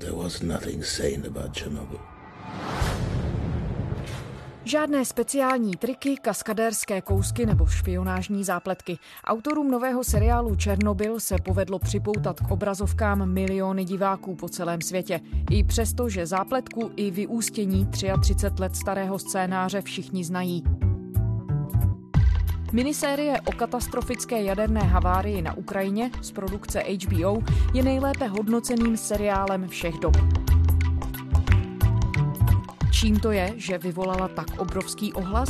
There was nothing sane about Chernobyl. Žádné speciální triky, kaskadérské kousky nebo špionážní zápletky. Autorům nového seriálu Černobyl se povedlo připoutat k obrazovkám miliony diváků po celém světě. I přesto, že zápletku i vyústění 33 let starého scénáře všichni znají. Minisérie o katastrofické jaderné havárii na Ukrajině z produkce HBO je nejlépe hodnoceným seriálem všech dob. Čím to je, že vyvolala tak obrovský ohlas?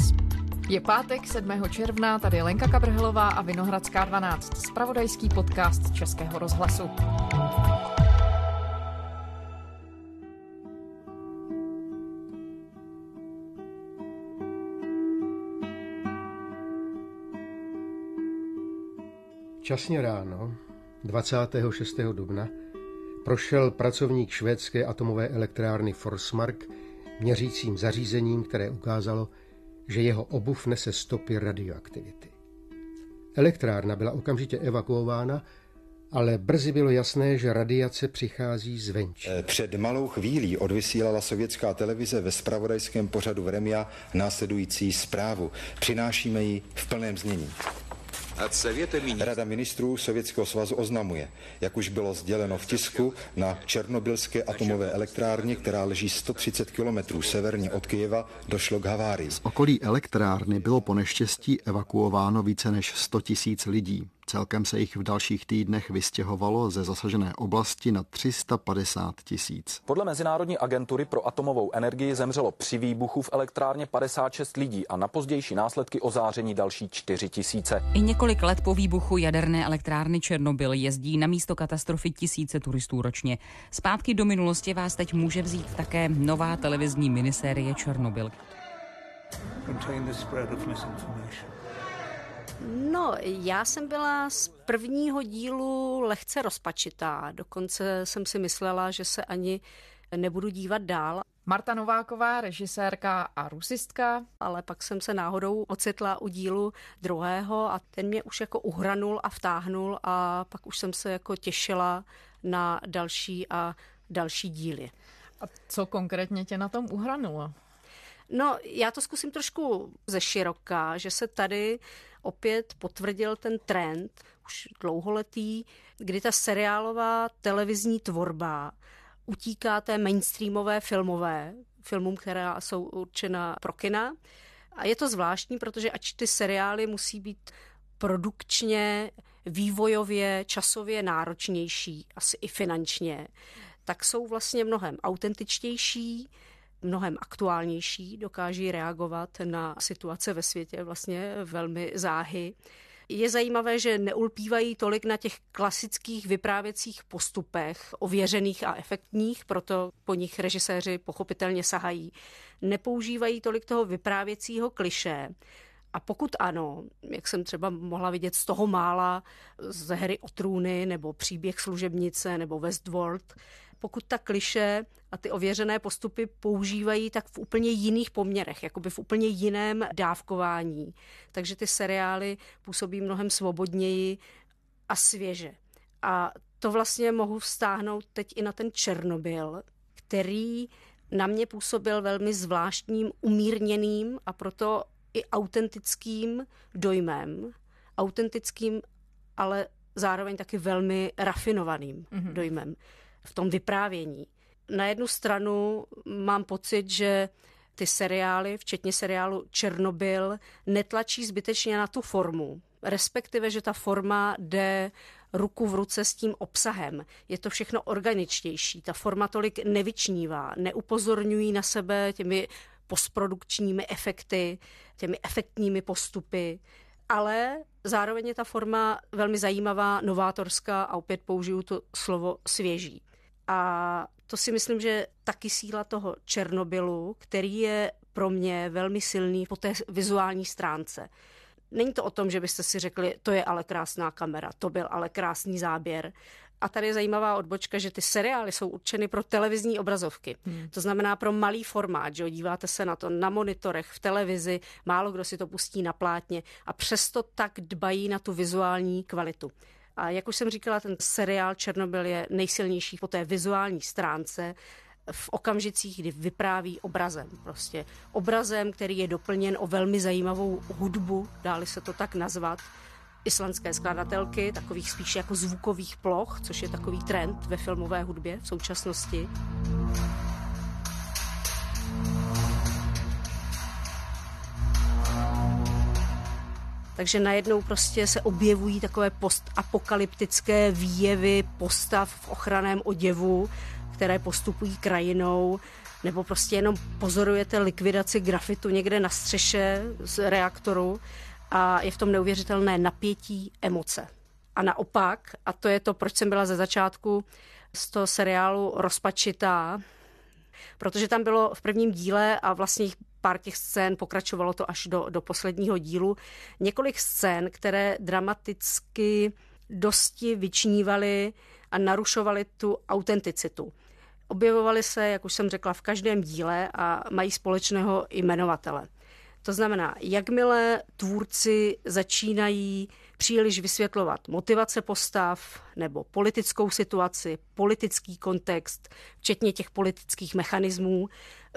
Je pátek 7. června, tady Lenka Kabrhelová a Vinohradská 12, spravodajský podcast Českého rozhlasu. Časně ráno, 26. dubna, prošel pracovník švédské atomové elektrárny Forsmark měřícím zařízením, které ukázalo, že jeho obuv nese stopy radioaktivity. Elektrárna byla okamžitě evakuována, ale brzy bylo jasné, že radiace přichází zvenčí. Eh, před malou chvílí odvysílala sovětská televize ve spravodajském pořadu Vremia následující zprávu. Přinášíme ji v plném znění. Rada ministrů Sovětského svazu oznamuje, jak už bylo sděleno v tisku, na Černobylské atomové elektrárně, která leží 130 kilometrů severně od Kyjeva, došlo k havárii. Z okolí elektrárny bylo po neštěstí evakuováno více než 100 tisíc lidí. Celkem se jich v dalších týdnech vystěhovalo ze zasažené oblasti na 350 tisíc. Podle Mezinárodní agentury pro atomovou energii zemřelo při výbuchu v elektrárně 56 lidí a na pozdější následky ozáření další 4 tisíce. I několik let po výbuchu jaderné elektrárny Černobyl jezdí na místo katastrofy tisíce turistů ročně. Zpátky do minulosti vás teď může vzít také nová televizní minisérie Černobyl. Contain the spread of misinformation. No, já jsem byla z prvního dílu lehce rozpačitá. Dokonce jsem si myslela, že se ani nebudu dívat dál. Marta Nováková, režisérka a rusistka. Ale pak jsem se náhodou ocitla u dílu druhého a ten mě už jako uhranul a vtáhnul a pak už jsem se jako těšila na další a další díly. A co konkrétně tě na tom uhranulo? No, já to zkusím trošku ze široka, že se tady opět potvrdil ten trend, už dlouholetý, kdy ta seriálová televizní tvorba utíká té mainstreamové filmové, filmům, která jsou určena pro kina. A je to zvláštní, protože ač ty seriály musí být produkčně, vývojově, časově náročnější, asi i finančně, tak jsou vlastně mnohem autentičtější, mnohem aktuálnější, dokáží reagovat na situace ve světě vlastně velmi záhy. Je zajímavé, že neulpívají tolik na těch klasických vyprávěcích postupech, ověřených a efektních, proto po nich režiséři pochopitelně sahají. Nepoužívají tolik toho vyprávěcího kliše, a pokud ano, jak jsem třeba mohla vidět z toho mála z hry o trůny nebo příběh služebnice nebo Westworld, pokud ta kliše a ty ověřené postupy používají tak v úplně jiných poměrech, jakoby v úplně jiném dávkování. Takže ty seriály působí mnohem svobodněji a svěže. A to vlastně mohu vztáhnout teď i na ten Černobyl, který na mě působil velmi zvláštním, umírněným a proto i autentickým dojmem. Autentickým, ale zároveň taky velmi rafinovaným mm-hmm. dojmem v tom vyprávění. Na jednu stranu mám pocit, že ty seriály, včetně seriálu Černobyl, netlačí zbytečně na tu formu. Respektive, že ta forma jde ruku v ruce s tím obsahem. Je to všechno organičtější. Ta forma tolik nevyčnívá, neupozorňují na sebe těmi postprodukčními efekty, těmi efektními postupy, ale zároveň je ta forma velmi zajímavá, novátorská a opět použiju to slovo svěží. A to si myslím, že taky síla toho Černobylu, který je pro mě velmi silný po té vizuální stránce. Není to o tom, že byste si řekli, to je ale krásná kamera, to byl ale krásný záběr. A tady je zajímavá odbočka, že ty seriály jsou určeny pro televizní obrazovky. Hmm. To znamená pro malý formát, že jo, díváte se na to na monitorech, v televizi, málo kdo si to pustí na plátně a přesto tak dbají na tu vizuální kvalitu. A jak už jsem říkala, ten seriál Černobyl je nejsilnější po té vizuální stránce v okamžicích, kdy vypráví obrazem. Prostě obrazem, který je doplněn o velmi zajímavou hudbu, dáli se to tak nazvat, islandské skladatelky, takových spíš jako zvukových ploch, což je takový trend ve filmové hudbě v současnosti. Takže najednou prostě se objevují takové postapokalyptické výjevy postav v ochraném oděvu, které postupují krajinou, nebo prostě jenom pozorujete likvidaci grafitu někde na střeše z reaktoru a je v tom neuvěřitelné napětí, emoce. A naopak, a to je to, proč jsem byla ze začátku z toho seriálu rozpačitá, protože tam bylo v prvním díle a vlastně pár těch scén, pokračovalo to až do, do posledního dílu, několik scén, které dramaticky dosti vyčnívaly a narušovaly tu autenticitu. Objevovaly se, jak už jsem řekla, v každém díle a mají společného jmenovatele. To znamená, jakmile tvůrci začínají příliš vysvětlovat motivace postav nebo politickou situaci, politický kontext, včetně těch politických mechanismů,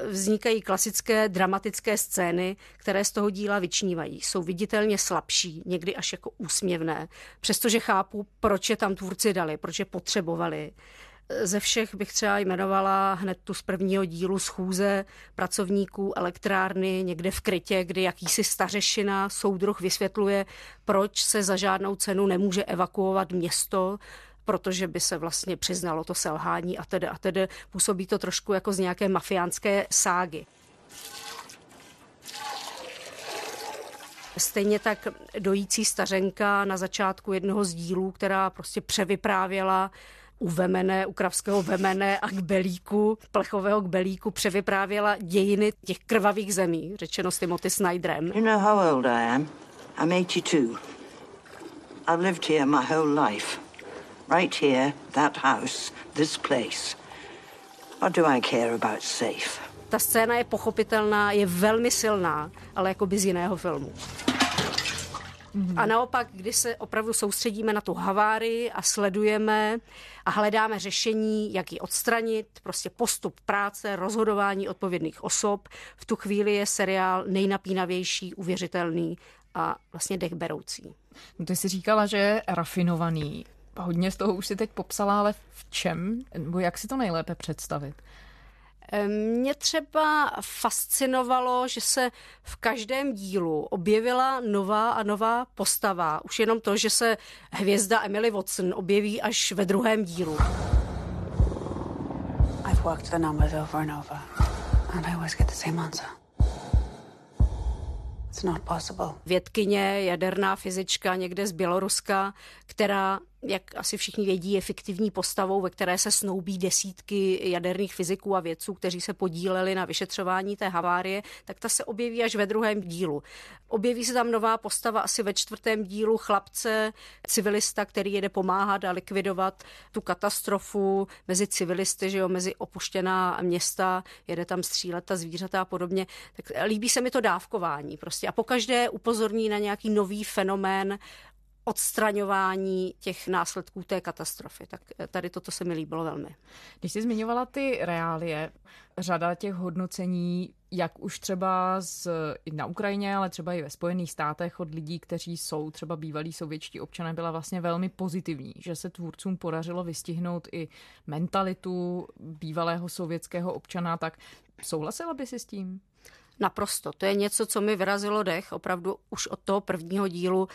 vznikají klasické dramatické scény, které z toho díla vyčnívají. Jsou viditelně slabší, někdy až jako úsměvné, přestože chápu, proč je tam tvůrci dali, proč je potřebovali. Ze všech bych třeba jmenovala hned tu z prvního dílu schůze pracovníků elektrárny někde v krytě, kdy jakýsi stařešina soudruh vysvětluje, proč se za žádnou cenu nemůže evakuovat město, protože by se vlastně přiznalo to selhání a tedy a tedy. Působí to trošku jako z nějaké mafiánské ságy. Stejně tak dojící stařenka na začátku jednoho z dílů, která prostě převyprávěla u Vemene, u Kravského Vemene a k Belíku, plechového k Belíku převyprávěla dějiny těch krvavých zemí, řečeno s Timothy Snyderem. You know how old I am? I'm 82. I've lived here my whole life. Right here, that house, this place. What do I care about safe? Ta scéna je pochopitelná, je velmi silná, ale jako by z jiného filmu. Mm-hmm. A naopak, když se opravdu soustředíme na tu havárii a sledujeme a hledáme řešení, jak ji odstranit, prostě postup práce, rozhodování odpovědných osob, v tu chvíli je seriál nejnapínavější, uvěřitelný a vlastně dechberoucí. No ty jsi říkala, že je rafinovaný. Hodně z toho už si teď popsala, ale v čem? Nebo jak si to nejlépe představit? Mě třeba fascinovalo, že se v každém dílu objevila nová a nová postava. Už jenom to, že se hvězda Emily Watson objeví až ve druhém dílu. I've worked the numbers over and over and I always get the same answer. It's not possible. Vědkyně, jaderná fyzička někde z Běloruska, která jak asi všichni vědí, je fiktivní postavou, ve které se snoubí desítky jaderných fyziků a vědců, kteří se podíleli na vyšetřování té havárie, tak ta se objeví až ve druhém dílu. Objeví se tam nová postava asi ve čtvrtém dílu chlapce, civilista, který jede pomáhat a likvidovat tu katastrofu mezi civilisty, že jo, mezi opuštěná města, jede tam střílet ta zvířata a podobně. Tak líbí se mi to dávkování prostě a pokaždé upozorní na nějaký nový fenomén, odstraňování těch následků té katastrofy. Tak tady toto se mi líbilo velmi. Když jsi zmiňovala ty reálie, řada těch hodnocení, jak už třeba z, na Ukrajině, ale třeba i ve Spojených státech od lidí, kteří jsou třeba bývalí sovětští občané, byla vlastně velmi pozitivní, že se tvůrcům podařilo vystihnout i mentalitu bývalého sovětského občana, tak souhlasila by si s tím? Naprosto. To je něco, co mi vyrazilo dech opravdu už od toho prvního dílu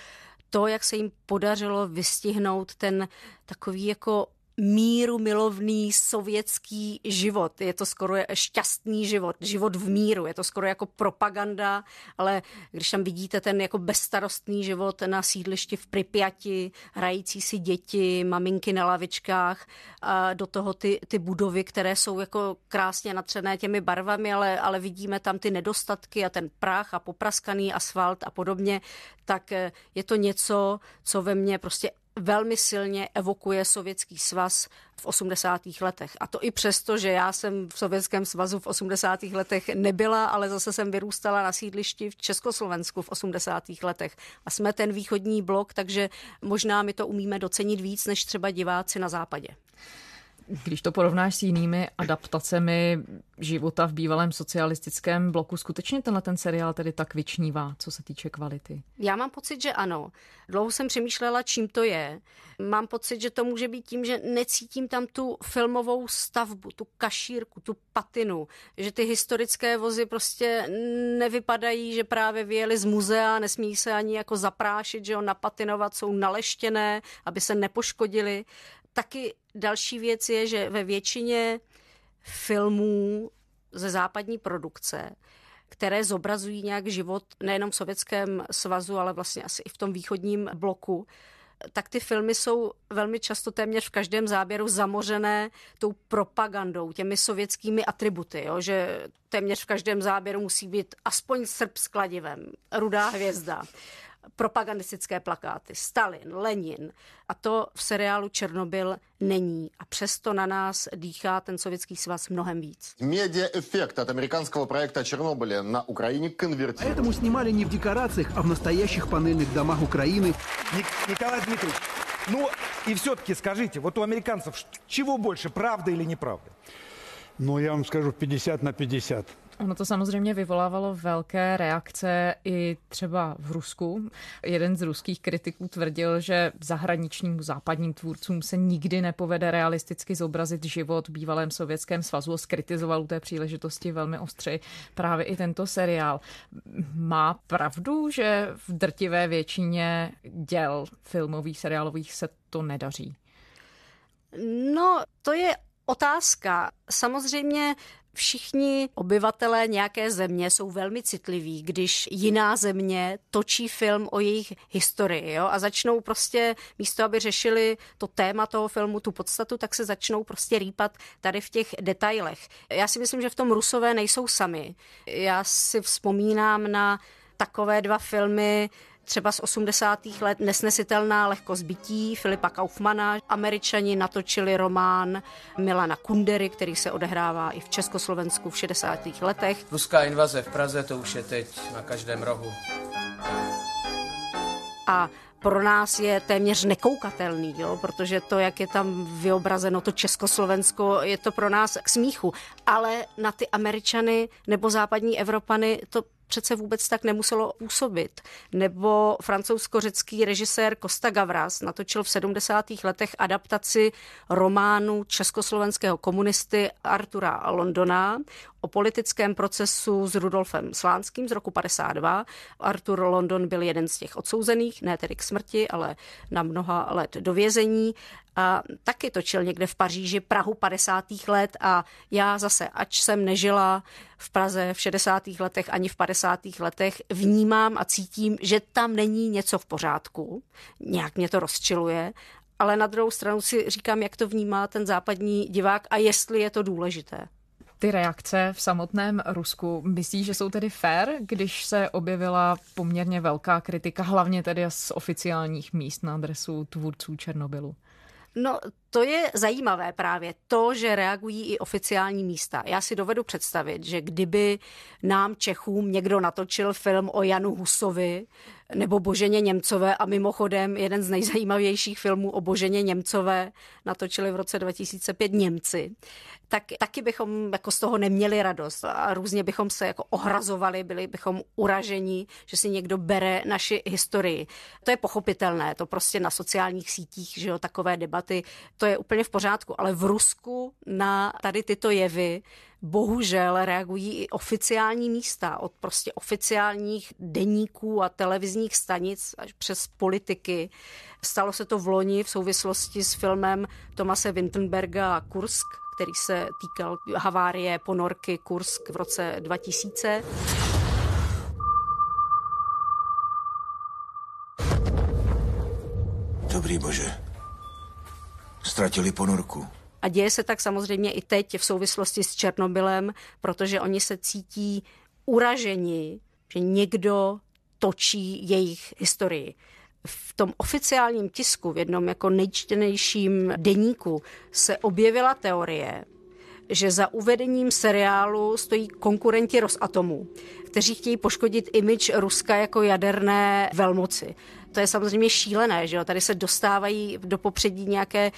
to, jak se jim podařilo vystihnout ten takový jako míru milovný sovětský život. Je to skoro šťastný život, život v míru. Je to skoro jako propaganda, ale když tam vidíte ten jako bezstarostný život na sídlišti v Pripyati, hrající si děti, maminky na lavičkách, a do toho ty, ty budovy, které jsou jako krásně natřené těmi barvami, ale, ale vidíme tam ty nedostatky a ten prach a popraskaný asfalt a podobně, tak je to něco, co ve mně prostě velmi silně evokuje Sovětský svaz v 80. letech. A to i přesto, že já jsem v Sovětském svazu v 80. letech nebyla, ale zase jsem vyrůstala na sídlišti v Československu v 80. letech. A jsme ten východní blok, takže možná my to umíme docenit víc než třeba diváci na západě. Když to porovnáš s jinými adaptacemi života v bývalém socialistickém bloku, skutečně tenhle ten seriál tedy tak vyčnívá, co se týče kvality? Já mám pocit, že ano. Dlouho jsem přemýšlela, čím to je. Mám pocit, že to může být tím, že necítím tam tu filmovou stavbu, tu kašírku, tu patinu, že ty historické vozy prostě nevypadají, že právě vyjeli z muzea, nesmí se ani jako zaprášit, že jo, napatinovat, jsou naleštěné, aby se nepoškodili. Taky další věc je, že ve většině filmů ze západní produkce, které zobrazují nějak život nejenom v Sovětském svazu, ale vlastně asi i v tom východním bloku, tak ty filmy jsou velmi často téměř v každém záběru zamořené tou propagandou, těmi sovětskými atributy, jo? že téměř v každém záběru musí být aspoň srb s kladivem, rudá hvězda propagandistické plakáty. Stalin, Lenin. A to v seriálu Černobyl není. A přesto na nás dýchá ten sovětský svaz mnohem víc. Медиа-эффект от американского проекта Чернобыля на Украине конвертировали. Поэтому снимали не в декорациях, а в настоящих панельных домах Украины. Ник- Николай Дмитриевич, ну и все-таки скажите, вот у американцев чего больше, правда или неправда? Ну, я вам скажу, 50 на 50. Ono to samozřejmě vyvolávalo velké reakce i třeba v Rusku. Jeden z ruských kritiků tvrdil, že zahraničním západním tvůrcům se nikdy nepovede realisticky zobrazit život v bývalém sovětském svazu. Skritizoval u té příležitosti velmi ostře právě i tento seriál. Má pravdu, že v drtivé většině děl filmových, seriálových se to nedaří? No, to je otázka. Samozřejmě všichni obyvatelé nějaké země jsou velmi citliví, když jiná země točí film o jejich historii jo? a začnou prostě, místo aby řešili to téma toho filmu, tu podstatu, tak se začnou prostě rýpat tady v těch detailech. Já si myslím, že v tom Rusové nejsou sami. Já si vzpomínám na takové dva filmy, třeba z 80. let Nesnesitelná lehkost bytí Filipa Kaufmana. Američani natočili román Milana Kundery, který se odehrává i v Československu v 60. letech. Ruská invaze v Praze, to už je teď na každém rohu. A pro nás je téměř nekoukatelný, jo? protože to, jak je tam vyobrazeno to Československo, je to pro nás k smíchu. Ale na ty Američany nebo západní Evropany to přece vůbec tak nemuselo působit. Nebo francouzsko-řecký režisér Costa Gavras natočil v 70. letech adaptaci románu československého komunisty Artura Londona o politickém procesu s Rudolfem Slánským z roku 52. Artur London byl jeden z těch odsouzených, ne tedy k smrti, ale na mnoha let do vězení. A taky točil někde v Paříži Prahu 50. let a já zase, ač jsem nežila v Praze v 60. letech ani v 50. letech, vnímám a cítím, že tam není něco v pořádku. Nějak mě to rozčiluje, ale na druhou stranu si říkám, jak to vnímá ten západní divák a jestli je to důležité ty reakce v samotném Rusku. Myslíš, že jsou tedy fair, když se objevila poměrně velká kritika, hlavně tedy z oficiálních míst na adresu tvůrců Černobylu? No, to je zajímavé právě to, že reagují i oficiální místa. Já si dovedu představit, že kdyby nám Čechům někdo natočil film o Janu Husovi nebo Boženě Němcové a mimochodem jeden z nejzajímavějších filmů o Boženě Němcové natočili v roce 2005 Němci, tak taky bychom jako z toho neměli radost a různě bychom se jako ohrazovali, byli bychom uraženi, že si někdo bere naši historii. To je pochopitelné, to prostě na sociálních sítích, že jo, takové debaty, to je úplně v pořádku, ale v Rusku na tady tyto jevy bohužel reagují i oficiální místa, od prostě oficiálních deníků a televizních stanic až přes politiky. Stalo se to v loni v souvislosti s filmem Tomase Wintenberga Kursk, který se týkal havárie ponorky Kursk v roce 2000. Dobrý bože. Ztratili ponorku. A děje se tak samozřejmě i teď v souvislosti s Černobylem, protože oni se cítí uraženi, že někdo točí jejich historii. v tom oficiálním tisku, v jednom jako nejčtenějším deníku, se objevila teorie, že za uvedením seriálu stojí konkurenti Rosatomu, kteří chtějí poškodit imič Ruska jako jaderné velmoci. To je samozřejmě šílené, že jo? Tady se dostávají do popředí nějaké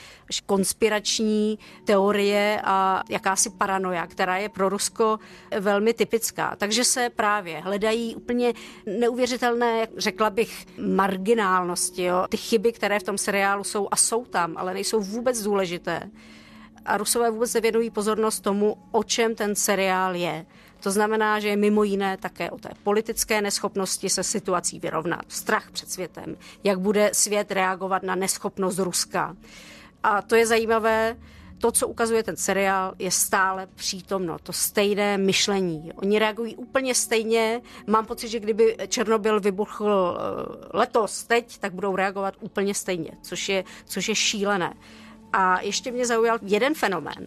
konspirační teorie a jakási paranoja, která je pro Rusko velmi typická. Takže se právě hledají úplně neuvěřitelné, řekla bych, marginálnosti. Jo? Ty chyby, které v tom seriálu jsou a jsou tam, ale nejsou vůbec důležité. A Rusové vůbec nevěnují pozornost tomu, o čem ten seriál je. To znamená, že je mimo jiné také o té politické neschopnosti se situací vyrovnat, strach před světem, jak bude svět reagovat na neschopnost Ruska. A to je zajímavé, to, co ukazuje ten seriál, je stále přítomno, to stejné myšlení. Oni reagují úplně stejně. Mám pocit, že kdyby Černobyl vybuchl eh, letos, teď, tak budou reagovat úplně stejně, což je, což je šílené. A ještě mě zaujal jeden fenomén,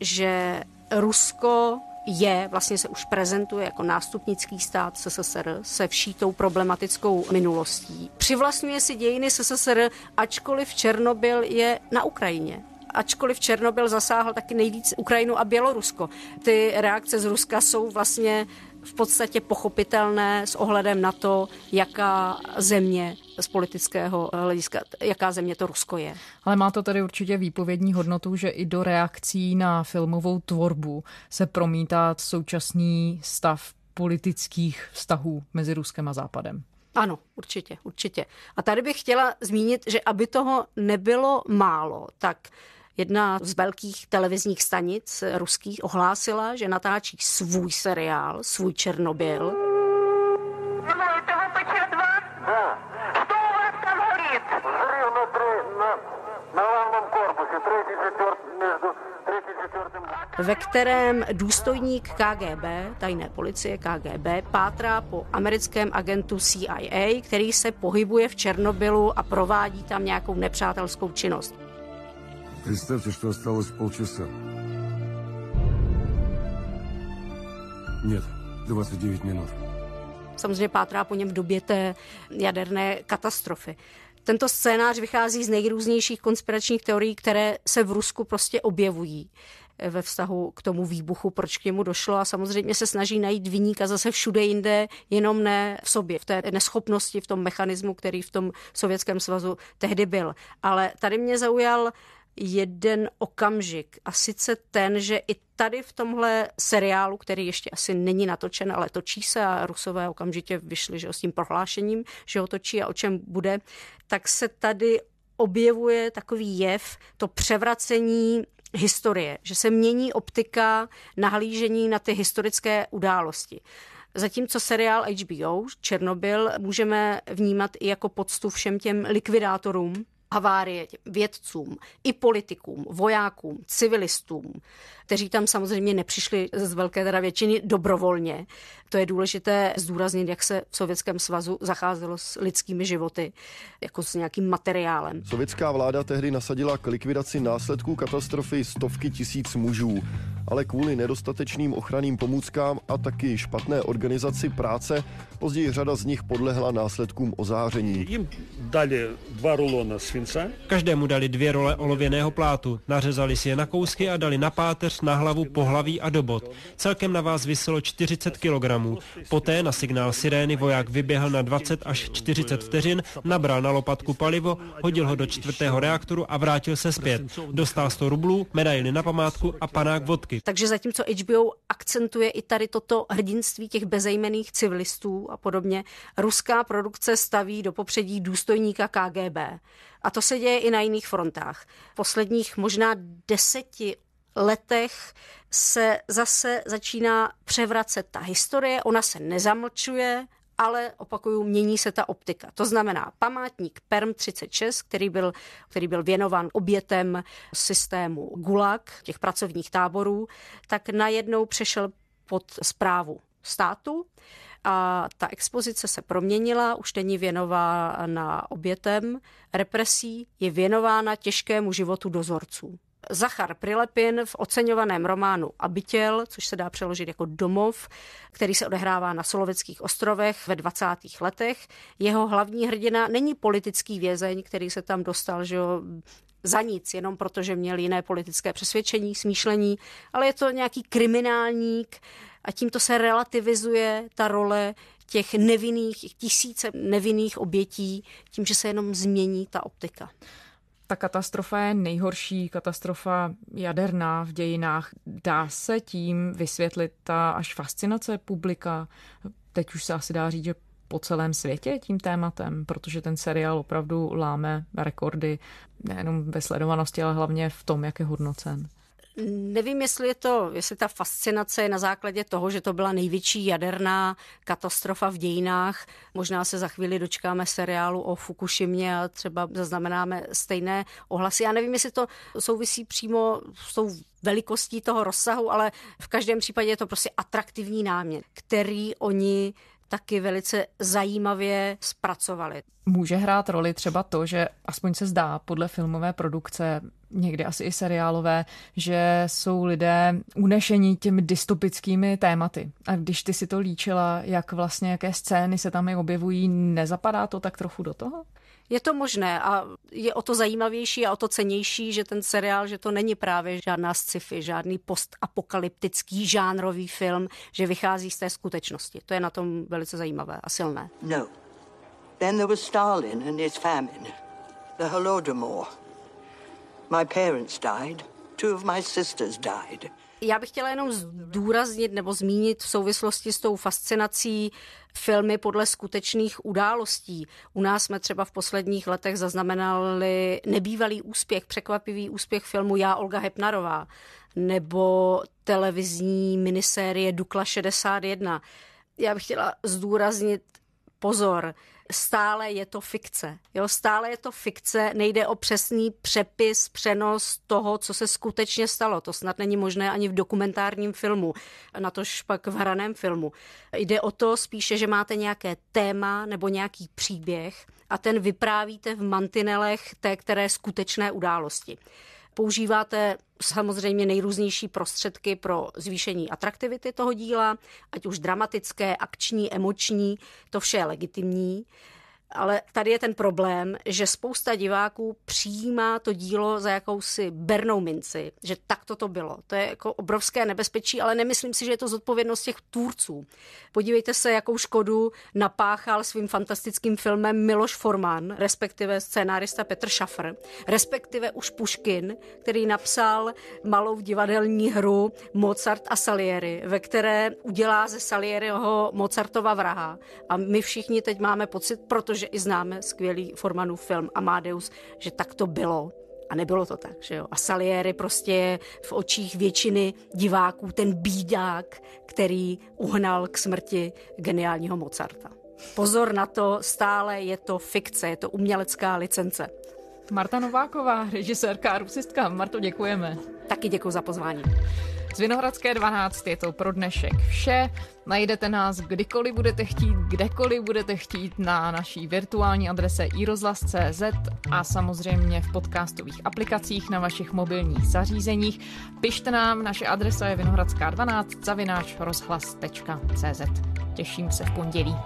že Rusko je, vlastně se už prezentuje jako nástupnický stát SSSR se vší tou problematickou minulostí. Přivlastňuje si dějiny SSSR, ačkoliv Černobyl je na Ukrajině ačkoliv Černobyl zasáhl taky nejvíc Ukrajinu a Bělorusko. Ty reakce z Ruska jsou vlastně v podstatě pochopitelné s ohledem na to, jaká země z politického hlediska, jaká země to Rusko je. Ale má to tedy určitě výpovědní hodnotu, že i do reakcí na filmovou tvorbu se promítá současný stav politických vztahů mezi Ruskem a Západem. Ano, určitě, určitě. A tady bych chtěla zmínit, že aby toho nebylo málo, tak Jedna z velkých televizních stanic ruských ohlásila, že natáčí svůj seriál, svůj Černobyl. ve kterém důstojník KGB, tajné policie KGB, pátrá po americkém agentu CIA, který se pohybuje v Černobylu a provádí tam nějakou nepřátelskou činnost. Представьте, что осталось полчаса. Нет, 29 minut. Samozřejmě pátrá po něm v době té jaderné katastrofy. Tento scénář vychází z nejrůznějších konspiračních teorií, které se v Rusku prostě objevují ve vztahu k tomu výbuchu, proč k němu došlo a samozřejmě se snaží najít vyníka zase všude jinde, jenom ne v sobě, v té neschopnosti, v tom mechanismu, který v tom Sovětském svazu tehdy byl. Ale tady mě zaujal jeden okamžik a sice ten, že i tady v tomhle seriálu, který ještě asi není natočen, ale točí se a Rusové okamžitě vyšli že s tím prohlášením, že ho točí a o čem bude, tak se tady objevuje takový jev, to převracení historie, že se mění optika nahlížení na ty historické události. Zatímco seriál HBO Černobyl můžeme vnímat i jako poctu všem těm likvidátorům, havárie vědcům, i politikům, vojákům, civilistům, kteří tam samozřejmě nepřišli z velké teda většiny dobrovolně. To je důležité zdůraznit, jak se v Sovětském svazu zacházelo s lidskými životy, jako s nějakým materiálem. Sovětská vláda tehdy nasadila k likvidaci následků katastrofy stovky tisíc mužů, ale kvůli nedostatečným ochranným pomůckám a taky špatné organizaci práce později řada z nich podlehla následkům ozáření. Jim dali dva rulona svince. Každému dali dvě role olověného plátu, nařezali si je na kousky a dali na páteř kost na hlavu, pohlaví a dobot. Celkem na vás vyselo 40 kg. Poté na signál sirény voják vyběhl na 20 až 40 vteřin, nabral na lopatku palivo, hodil ho do čtvrtého reaktoru a vrátil se zpět. Dostal 100 rublů, medaily na památku a panák vodky. Takže zatímco HBO akcentuje i tady toto hrdinství těch bezejmených civilistů a podobně, ruská produkce staví do popředí důstojníka KGB. A to se děje i na jiných frontách. V posledních možná deseti letech se zase začíná převracet ta historie, ona se nezamlčuje, ale opakuju, mění se ta optika. To znamená památník Perm 36, který byl, který byl věnován obětem systému Gulag, těch pracovních táborů, tak najednou přešel pod zprávu státu a ta expozice se proměnila, už není věnována obětem represí, je věnována těžkému životu dozorců Zachar Prilepin v oceňovaném románu Abitěl, což se dá přeložit jako domov, který se odehrává na Soloveckých ostrovech ve 20. letech. Jeho hlavní hrdina není politický vězeň, který se tam dostal že jo, za nic, jenom protože měl jiné politické přesvědčení, smýšlení, ale je to nějaký kriminálník a tímto se relativizuje ta role těch nevinných, tisíce nevinných obětí, tím, že se jenom změní ta optika. Ta katastrofa je nejhorší katastrofa jaderná v dějinách. Dá se tím vysvětlit ta až fascinace publika? Teď už se asi dá říct, že po celém světě tím tématem, protože ten seriál opravdu láme rekordy nejenom ve sledovanosti, ale hlavně v tom, jak je hodnocen. Nevím, jestli je to, jestli ta fascinace je na základě toho, že to byla největší jaderná katastrofa v dějinách. Možná se za chvíli dočkáme seriálu o Fukushimě a třeba zaznamenáme stejné ohlasy. Já nevím, jestli to souvisí přímo s tou velikostí toho rozsahu, ale v každém případě je to prostě atraktivní námět, který oni taky velice zajímavě zpracovali. Může hrát roli třeba to, že aspoň se zdá podle filmové produkce, někdy asi i seriálové, že jsou lidé unešení těmi dystopickými tématy. A když ty si to líčila, jak vlastně, jaké scény se tam i objevují, nezapadá to tak trochu do toho? Je to možné a je o to zajímavější a o to cenější, že ten seriál, že to není právě žádná sci-fi, žádný postapokalyptický žánrový film, že vychází z té skutečnosti. To je na tom velice zajímavé a silné. No. Then there was Stalin and his famine. The Holodomor. My parents died. Two of my sisters died. Já bych chtěla jenom zdůraznit nebo zmínit v souvislosti s tou fascinací filmy podle skutečných událostí. U nás jsme třeba v posledních letech zaznamenali nebývalý úspěch, překvapivý úspěch filmu Já Olga Hepnarová nebo televizní minisérie Dukla 61. Já bych chtěla zdůraznit pozor, stále je to fikce. Jo, stále je to fikce, nejde o přesný přepis, přenos toho, co se skutečně stalo. To snad není možné ani v dokumentárním filmu, natož pak v hraném filmu. Jde o to spíše, že máte nějaké téma nebo nějaký příběh a ten vyprávíte v mantinelech té které skutečné události. Používáte samozřejmě nejrůznější prostředky pro zvýšení atraktivity toho díla, ať už dramatické, akční, emoční, to vše je legitimní. Ale tady je ten problém, že spousta diváků přijímá to dílo za jakousi bernou minci, že tak to bylo. To je jako obrovské nebezpečí, ale nemyslím si, že je to zodpovědnost těch tvůrců. Podívejte se, jakou škodu napáchal svým fantastickým filmem Miloš Forman, respektive scénárista Petr Schaffer, respektive už Puškin, který napsal malou divadelní hru Mozart a Salieri, ve které udělá ze Salieriho Mozartova vraha. A my všichni teď máme pocit, protože protože i známe skvělý Formanův film Amadeus, že tak to bylo. A nebylo to tak, že jo. A Salieri prostě je v očích většiny diváků ten bídák, který uhnal k smrti geniálního Mozarta. Pozor na to, stále je to fikce, je to umělecká licence. Marta Nováková, režisérka a rusistka. Marto, děkujeme. Taky děkuji za pozvání. Z Vinohradské 12 je to pro dnešek vše. Najdete nás kdykoliv budete chtít, kdekoliv budete chtít na naší virtuální adrese iRozhlas.cz a samozřejmě v podcastových aplikacích na vašich mobilních zařízeních. Pište nám, naše adresa je vinohradská 12 zavináč rozhlas.cz. Těším se v pondělí.